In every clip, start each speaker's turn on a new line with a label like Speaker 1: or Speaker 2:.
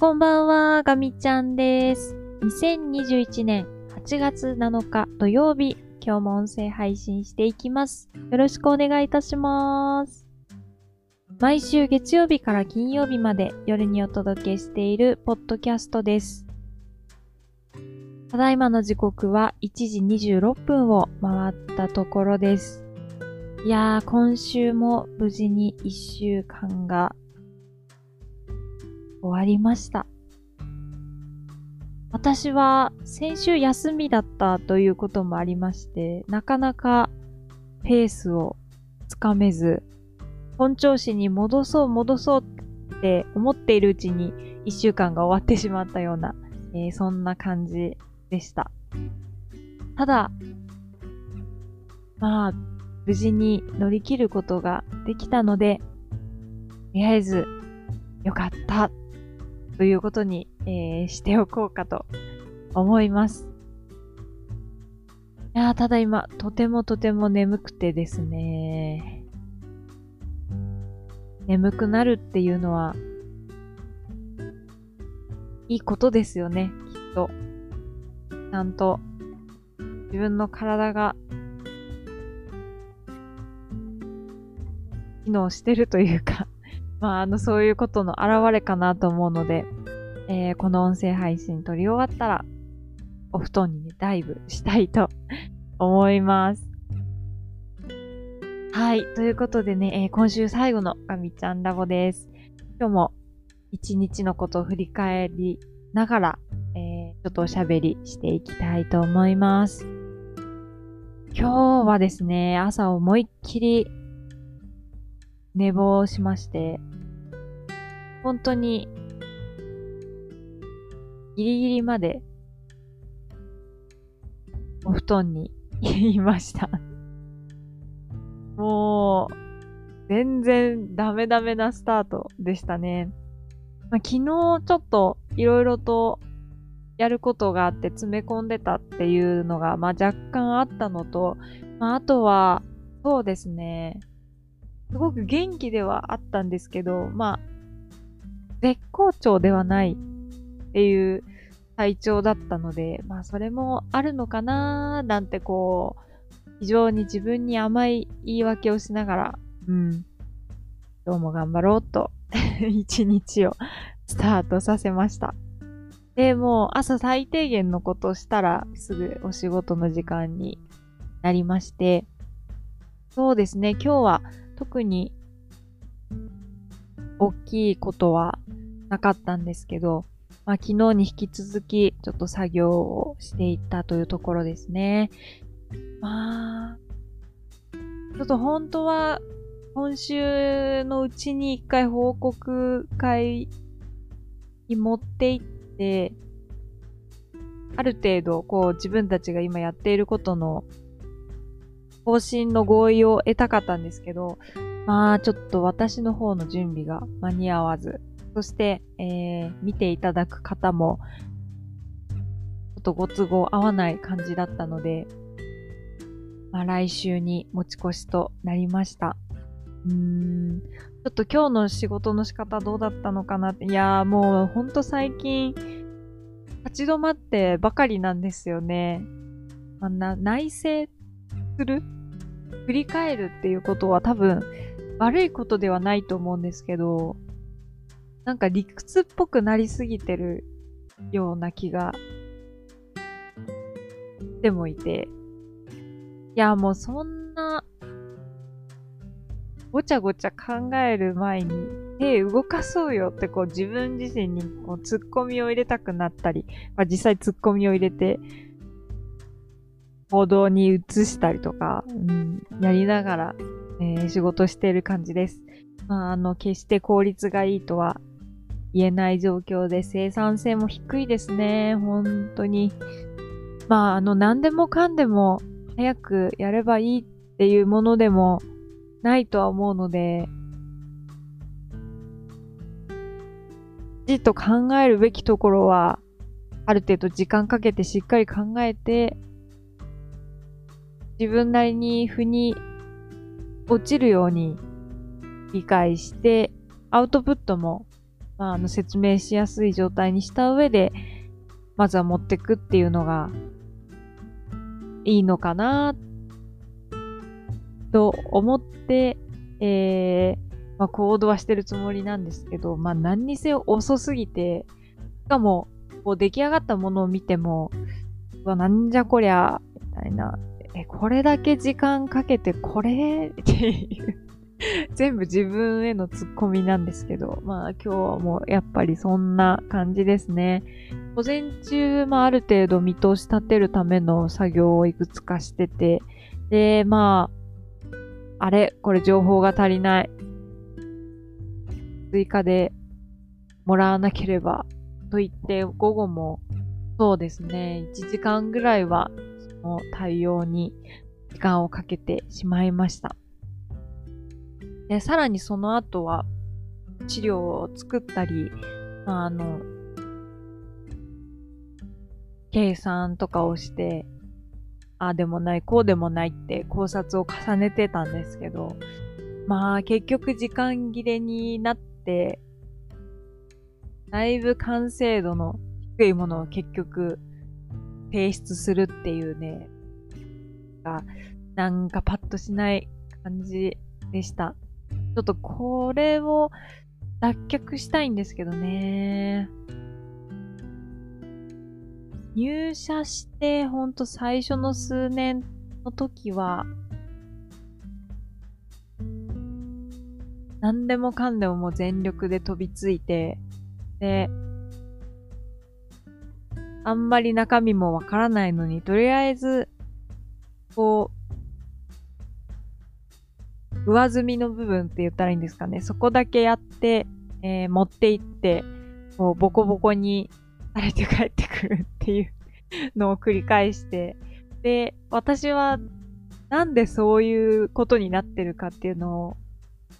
Speaker 1: こんばんは、ガミちゃんです。2021年8月7日土曜日、今日も音声配信していきます。よろしくお願いいたします。毎週月曜日から金曜日まで夜にお届けしているポッドキャストです。ただいまの時刻は1時26分を回ったところです。いやー、今週も無事に1週間が終わりました。私は先週休みだったということもありまして、なかなかペースをつかめず、本調子に戻そう戻そうって思っているうちに一週間が終わってしまったような、えー、そんな感じでした。ただ、まあ、無事に乗り切ることができたので、とりあえず、よかったということに、えー、しておこうかと思います。いやただ今、とてもとても眠くてですね。眠くなるっていうのは、いいことですよね、きっと。ちゃんと、自分の体が、機能してるというかまあ、あの、そういうことの表れかなと思うので、えー、この音声配信撮り終わったら、お布団にね、ダイブしたいと 思います。はい。ということでね、えー、今週最後のガミちゃんラボです。今日も一日のことを振り返りながら、えー、ちょっとおしゃべりしていきたいと思います。今日はですね、朝思いっきり寝坊しまして、本当にギリギリまでお布団に いましたもう、全然ダメダメなスタートでしたね。まあ、昨日ちょっといろいろとやることがあって詰め込んでたっていうのが、まあ、若干あったのと、まあ、あとは、そうですね。すごく元気ではあったんですけど、まあ、絶好調ではないっていう体調だったので、まあそれもあるのかなーなんてこう、非常に自分に甘い言い訳をしながら、うん、今日も頑張ろうと 一日をスタートさせました。で、もう朝最低限のことしたらすぐお仕事の時間になりまして、そうですね、今日は特に大きいことはなかったんですけど、まあ、昨日に引き続きちょっと作業をしていったというところですね。まあ、ちょっと本当は今週のうちに一回報告会に持って行って、ある程度こう自分たちが今やっていることの方針の合意を得たかったんですけど、まあちょっと私の方の準備が間に合わず、そして、えー、見ていただく方も、ちょっとご都合合わない感じだったので、まあ来週に持ち越しとなりました。うーん、ちょっと今日の仕事の仕方どうだったのかなって、いやーもうほんと最近、立ち止まってばかりなんですよね。あんな内省する？振り返るっていうことは多分悪いことではないと思うんですけど、なんか理屈っぽくなりすぎてるような気がしてもいて。いや、もうそんな、ごちゃごちゃ考える前に手動かそうよってこう自分自身にこう突っ込みを入れたくなったり、まあ、実際突っ込みを入れて行動に移したりとか、うん、やりながら、えー、仕事している感じです。まあ、あの、決して効率がいいとは言えない状況で生産性も低いですね。本当に。まあ、あの、何でもかんでも早くやればいいっていうものでもないとは思うので、じっと考えるべきところは、ある程度時間かけてしっかり考えて、自分なりに腑に落ちるように理解して、アウトプットもまあ、あの説明しやすい状態にした上で、まずは持ってくっていうのがいいのかなと思って、えー、まあ、行動はしてるつもりなんですけど、まあ、何にせよ遅すぎて、しかも、こう出来上がったものを見ても、うわ、なんじゃこりゃ、みたいな、え、これだけ時間かけてこれっていう 全部自分へのツッコミなんですけど、まあ今日はもうやっぱりそんな感じですね。午前中、まあある程度見通し立てるための作業をいくつかしてて、で、まあ、あれこれ情報が足りない。追加でもらわなければと言って午後もそうですね、1時間ぐらいはの対応に時間をかけてしまいました。で、さらにその後は、治療を作ったり、あ、あの、計算とかをして、ああでもない、こうでもないって考察を重ねてたんですけど、まあ結局時間切れになって、だいぶ完成度の低いものを結局提出するっていうね、なんかパッとしない感じでした。ちょっとこれを脱却したいんですけどね。入社してほんと最初の数年の時は、何でもかんでももう全力で飛びついて、で、あんまり中身もわからないのに、とりあえず、こう、上積みの部分って言ったらいいんですかね。そこだけやって、えー、持っていって、こう、ボコボコにされて帰ってくるっていう のを繰り返して、で、私はなんでそういうことになってるかっていうのを、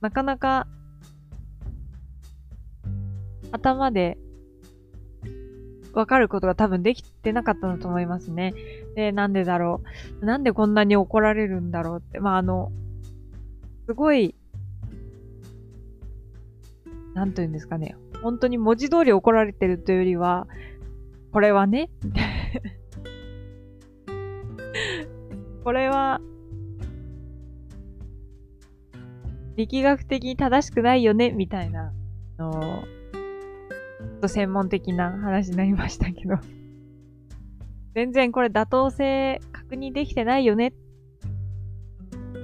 Speaker 1: なかなか頭でわかることが多分できてなかったんだと思いますね。で、なんでだろう？なんでこんなに怒られるんだろうって。まあ、あの、すごい、なんと言うんですかね。本当に文字通り怒られてるというよりは、これはね、これは、力学的に正しくないよね、みたいな、あの、ちょっと専門的な話になりましたけど。全然これ妥当性確認できてないよね。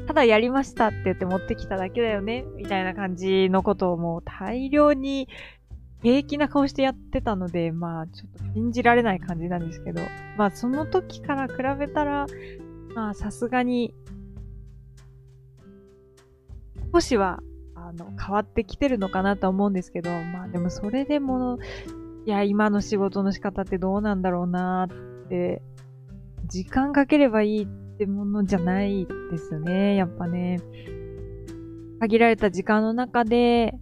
Speaker 1: ただやりましたって言って持ってきただけだよね、みたいな感じのことをもう大量に平気な顔してやってたので、まあちょっと信じられない感じなんですけど、まあその時から比べたら、まあさすがに少しはあの変わってきてるのかなと思うんですけど、まあでもそれでも、いや、今の仕事の仕方ってどうなんだろうなって、時間かければいいってものじゃないですね。やっぱね。限られた時間の中で、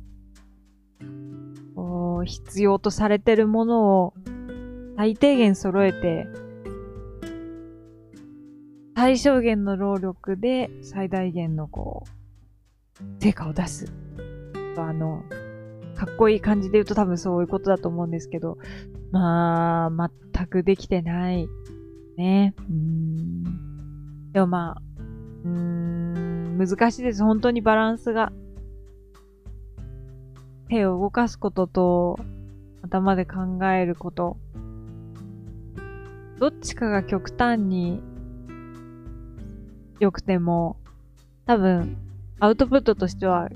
Speaker 1: こう必要とされてるものを最低限揃えて、最小限の労力で最大限のこう、成果を出す。あの、かっこいい感じで言うと多分そういうことだと思うんですけど、まあ、全くできてないね。うん。でもまあ、うん、難しいです。本当にバランスが。手を動かすことと、頭で考えること。どっちかが極端に良くても、多分、アウトプットとしては、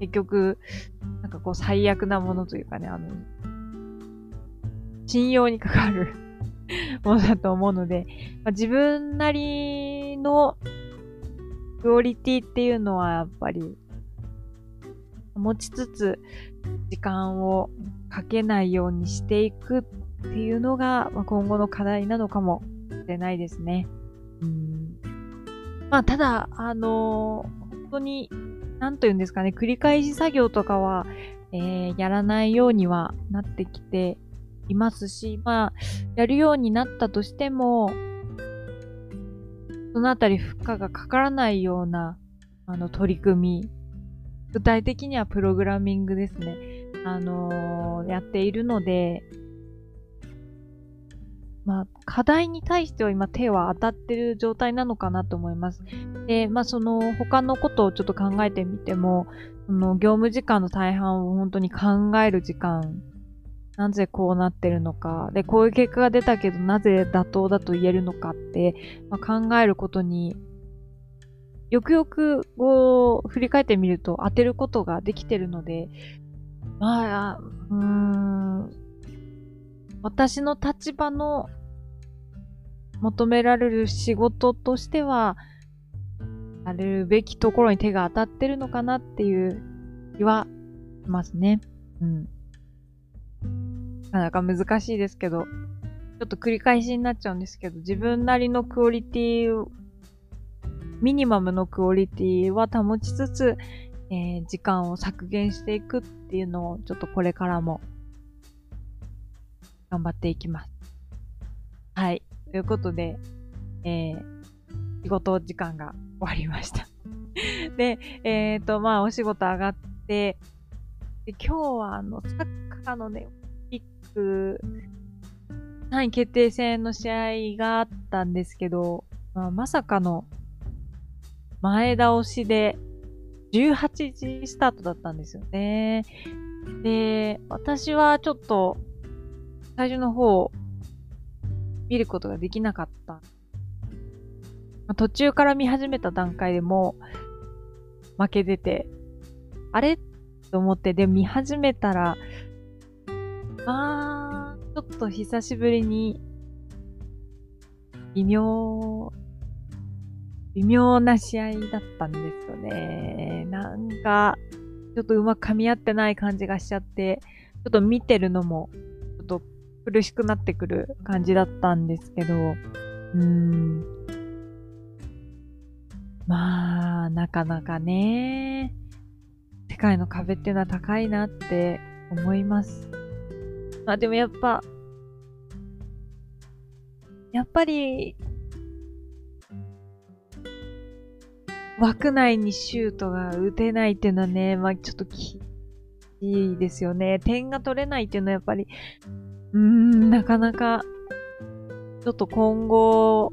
Speaker 1: 結局、なんかこう最悪なものというかね、あの、信用に関わる ものだと思うので、まあ、自分なりのクオリティっていうのはやっぱり持ちつつ時間をかけないようにしていくっていうのが、まあ、今後の課題なのかもしれないですね。うんまあ、ただ、あのー、当に、なんと言うんですかね、繰り返し作業とかは、えー、やらないようにはなってきていますし、まあ、やるようになったとしても、そのあたり負荷がかからないような、あの、取り組み。具体的にはプログラミングですね。あのー、やっているので、まあ、課題に対しては今手は当たってる状態なのかなと思います。で、まあ、その他のことをちょっと考えてみても、その業務時間の大半を本当に考える時間、なぜこうなってるのか、で、こういう結果が出たけどなぜ妥当だと言えるのかって、まあ、考えることに、よくよくこう振り返ってみると当てることができてるので、まあ、うーん、私の立場の求められる仕事としては、されるべきところに手が当たってるのかなっていう気はしますね。うん。なかなか難しいですけど、ちょっと繰り返しになっちゃうんですけど、自分なりのクオリティミニマムのクオリティは保ちつつ、えー、時間を削減していくっていうのをちょっとこれからも頑張っていきます。はい。ということで、えー、仕事時間が終わりました で、えっ、ー、と、まあ、お仕事上がって、で今日は、あの、サッカーのね、ピック、3位決定戦の試合があったんですけど、まあ、まさかの前倒しで18時スタートだったんですよね。で、私はちょっと最初の方、見ることができなかった。ま途中から見始めた段階でも、負けてて、あれ？と思って、で、見始めたら、まあ、ちょっと久しぶりに、微妙、微妙な試合だったんですよね。なんか、ちょっとうまく噛み合ってない感じがしちゃって、ちょっと見てるのも苦しくなってくる感じだったんですけど、うーん。まあ、なかなかね、世界の壁っていうのは高いなって思います。まあでもやっぱ、やっぱり、枠内にシュートが打てないっていうのはね、まあちょっときいいですよね。点が取れないっていうのはやっぱりうん、なかなか、ちょっと今後、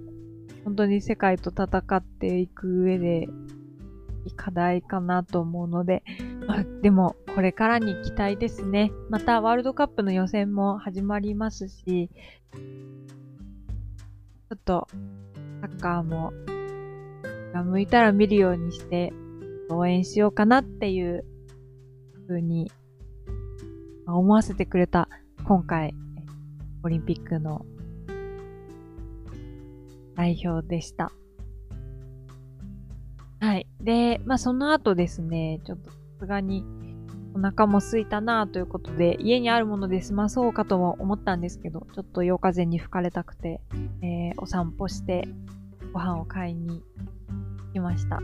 Speaker 1: 本当に世界と戦っていく上で、課題かなと思うので、まあ、でも、これからに期待ですね。また、ワールドカップの予選も始まりますし、ちょっと、サッカーも、が向いたら見るようにして、応援しようかなっていう風に、思わせてくれた今回オリンピックの代表でした。はい。で、まあその後ですね、ちょっとさすがにお腹も空いたなということで、家にあるもので済まそうかとも思ったんですけど、ちょっと夜風に吹かれたくて、えー、お散歩してご飯を買いに来ました。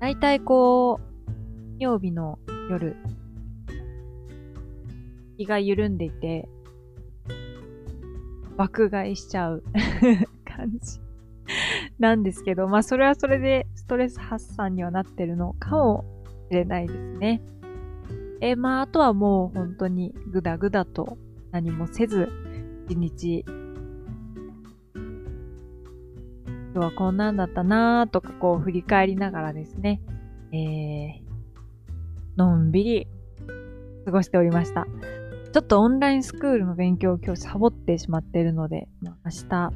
Speaker 1: だいたいこう、金曜日の夜、気が緩んでいて、爆買いしちゃう 感じなんですけど、まあそれはそれでストレス発散にはなってるのかもしれないですね。えー、まああとはもう本当にぐだぐだと何もせず、一日、今日はこんなんだったなーとかこう振り返りながらですね、えー、のんびり過ごしておりました。ちょっとオンラインスクールの勉強を今日サボってしまっているので、まあ、明日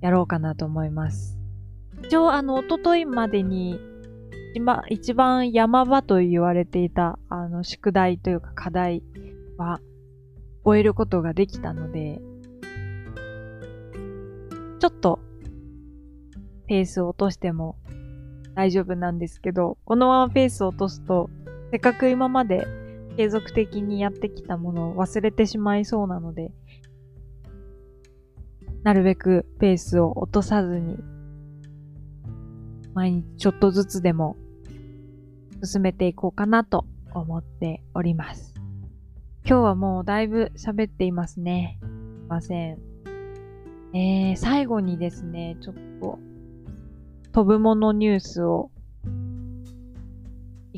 Speaker 1: やろうかなと思います。一応、あの、おとといまでに今一番山場と言われていた、あの、宿題というか課題は終えることができたので、ちょっとペースを落としても大丈夫なんですけど、このままペースを落とすと、せっかく今まで継続的にやってきたものを忘れてしまいそうなので、なるべくペースを落とさずに、毎日ちょっとずつでも進めていこうかなと思っております。今日はもうだいぶ喋っていますね。すいません。えー、最後にですね、ちょっと飛ぶものニュースを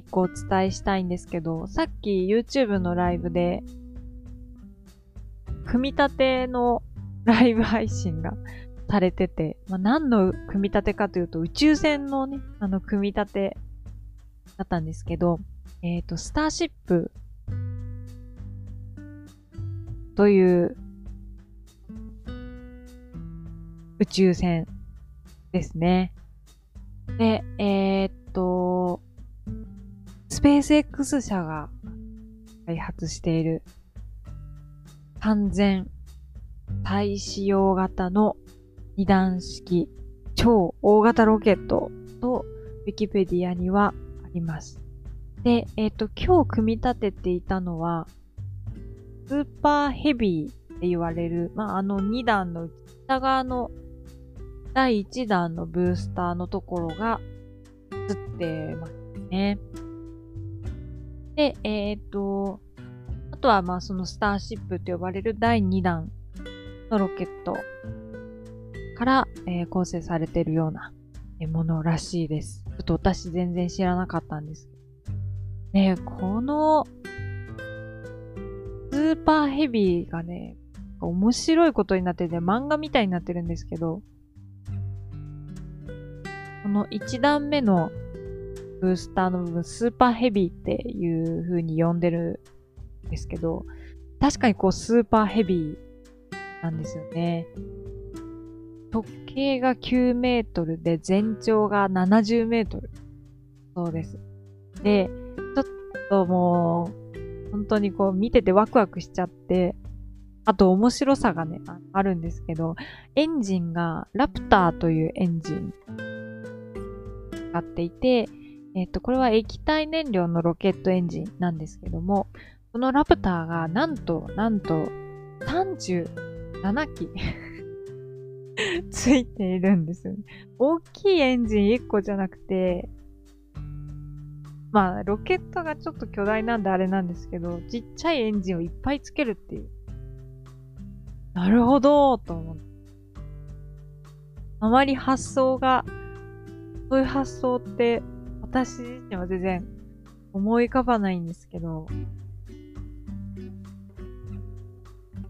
Speaker 1: 一個お伝えしたいんですけど、さっき YouTube のライブで、組み立てのライブ配信がされてて、まあ、何の組み立てかというと宇宙船のね、あの組み立てだったんですけど、えっ、ー、と、スターシップという宇宙船ですね。で、えー、っと、ペース X 社が開発している完全耐使用型の二段式超大型ロケットとウィキペディアにはあります。で、えっ、と、今日組み立てていたのは、スーパーヘビーって言われる、まあ、あの2段の下側の第1弾のブースターのところが映ってますね。で、えっ、と、あとはまあそのスターシップと呼ばれる第2弾のロケットから、えー、構成されているようなものらしいです。ちょっと私全然知らなかったんですね、このスーパーヘビーがね、面白いことになってて漫画みたいになってるんですけど、この1段目のブースターの部分、スーパーヘビーっていう風に呼んでるんですけど、確かにこうスーパーヘビーなんですよね。直径が9メートルで全長が70メートル。そうです。で、ちょっともう、本当にこう見ててワクワクしちゃって、あと面白さがね、あるんですけど、エンジンがラプターというエンジン使っていて、えっと、これは液体燃料のロケットエンジンなんですけども、このラプターがなんと、なんと、37機 ついているんですよね。大きいエンジン1個じゃなくて、まあ、ロケットがちょっと巨大なんであれなんですけど、ちっちゃいエンジンをいっぱいつけるっていう。なるほど、と思って。あまり発想がそういう発想って私自身は全然思い浮かばないんですけど、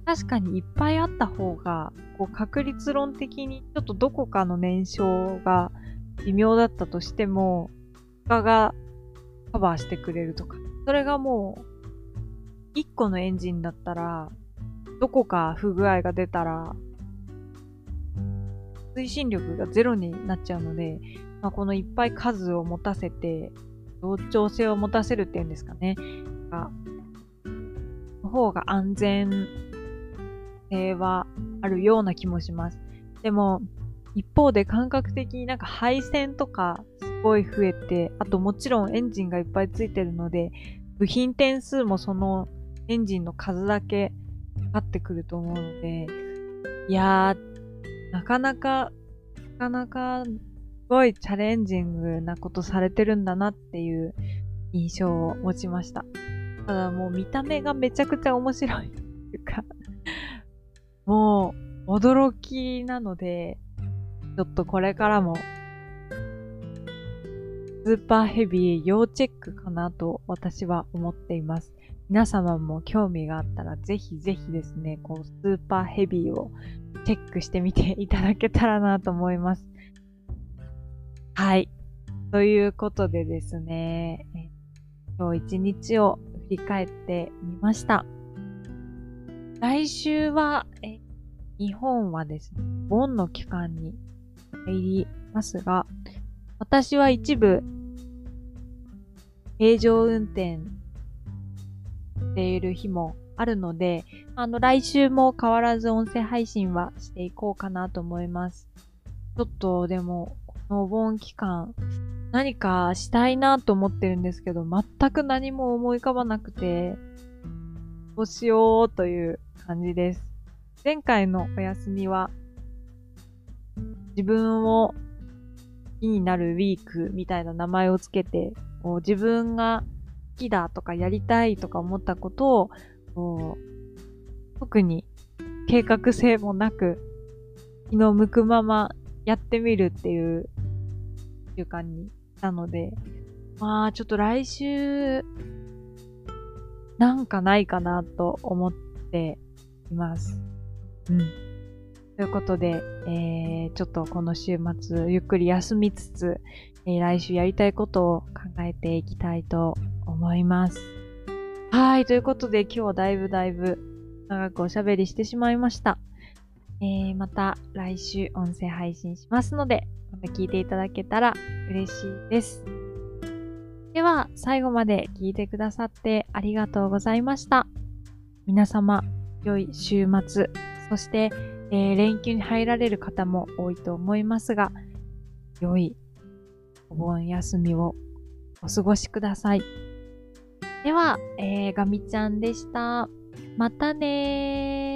Speaker 1: 確かにいっぱいあった方が、こう確率論的にちょっとどこかの燃焼が微妙だったとしても、他がカバーしてくれるとか。それがもう、1個のエンジンだったら、どこか不具合が出たら、推進力がゼロになっちゃうので、まあ、このいっぱい数を持たせて、同調性を持たせるっていうんですかね。が、の方が安全性はあるような気もします。でも、一方で感覚的になんか配線とかすごい増えて、あともちろんエンジンがいっぱいついてるので、部品点数もそのエンジンの数だけかかってくると思うので、いやー、なかなか、なかなかごいチャレンジングなことされてるんだなっていう印象を持ちました。ただもう見た目がめちゃくちゃ面白いっていうか もう驚きなので、ちょっとこれからもスーパーヘビー要チェックかなと私は思っています。皆様も興味があったらぜひぜひですね、こうスーパーヘビーをチェックしてみていただけたらなと思います。はい。ということでですね、今日一日を振り返ってみました。来週は、え日本はですね、盆の期間に入りますが、私は一部、平常運転している日もあるので、あの、来週も変わらず音声配信はしていこうかなと思います。ちょっとでも、お盆期間、何かしたいなと思ってるんですけど、全く何も思い浮かばなくて、どうしようという感じです。前回のお休みは、自分を好きになるウィークみたいな名前をつけて、こう自分が好きだとかやりたいとか思ったことを、こう特に計画性もなく、気の向くままやってみるっていう習慣にしたので、まあ、ちょっと来週、なんかないかなと思っています。うん。ということで、えー、ちょっとこの週末、ゆっくり休みつつ、えー、来週やりたいことを考えていきたいと思います。はい、ということで今日はだいぶだいぶ長くおしゃべりしてしまいました。えー、また来週音声配信しますので、また聞いていただけたら嬉しいです。では、最後まで聞いてくださってありがとうございました。皆様、良い週末、そして、えー、連休に入られる方も多いと思いますが、良いお盆休みをお過ごしください。では、えー、ガミちゃんでした。またねー。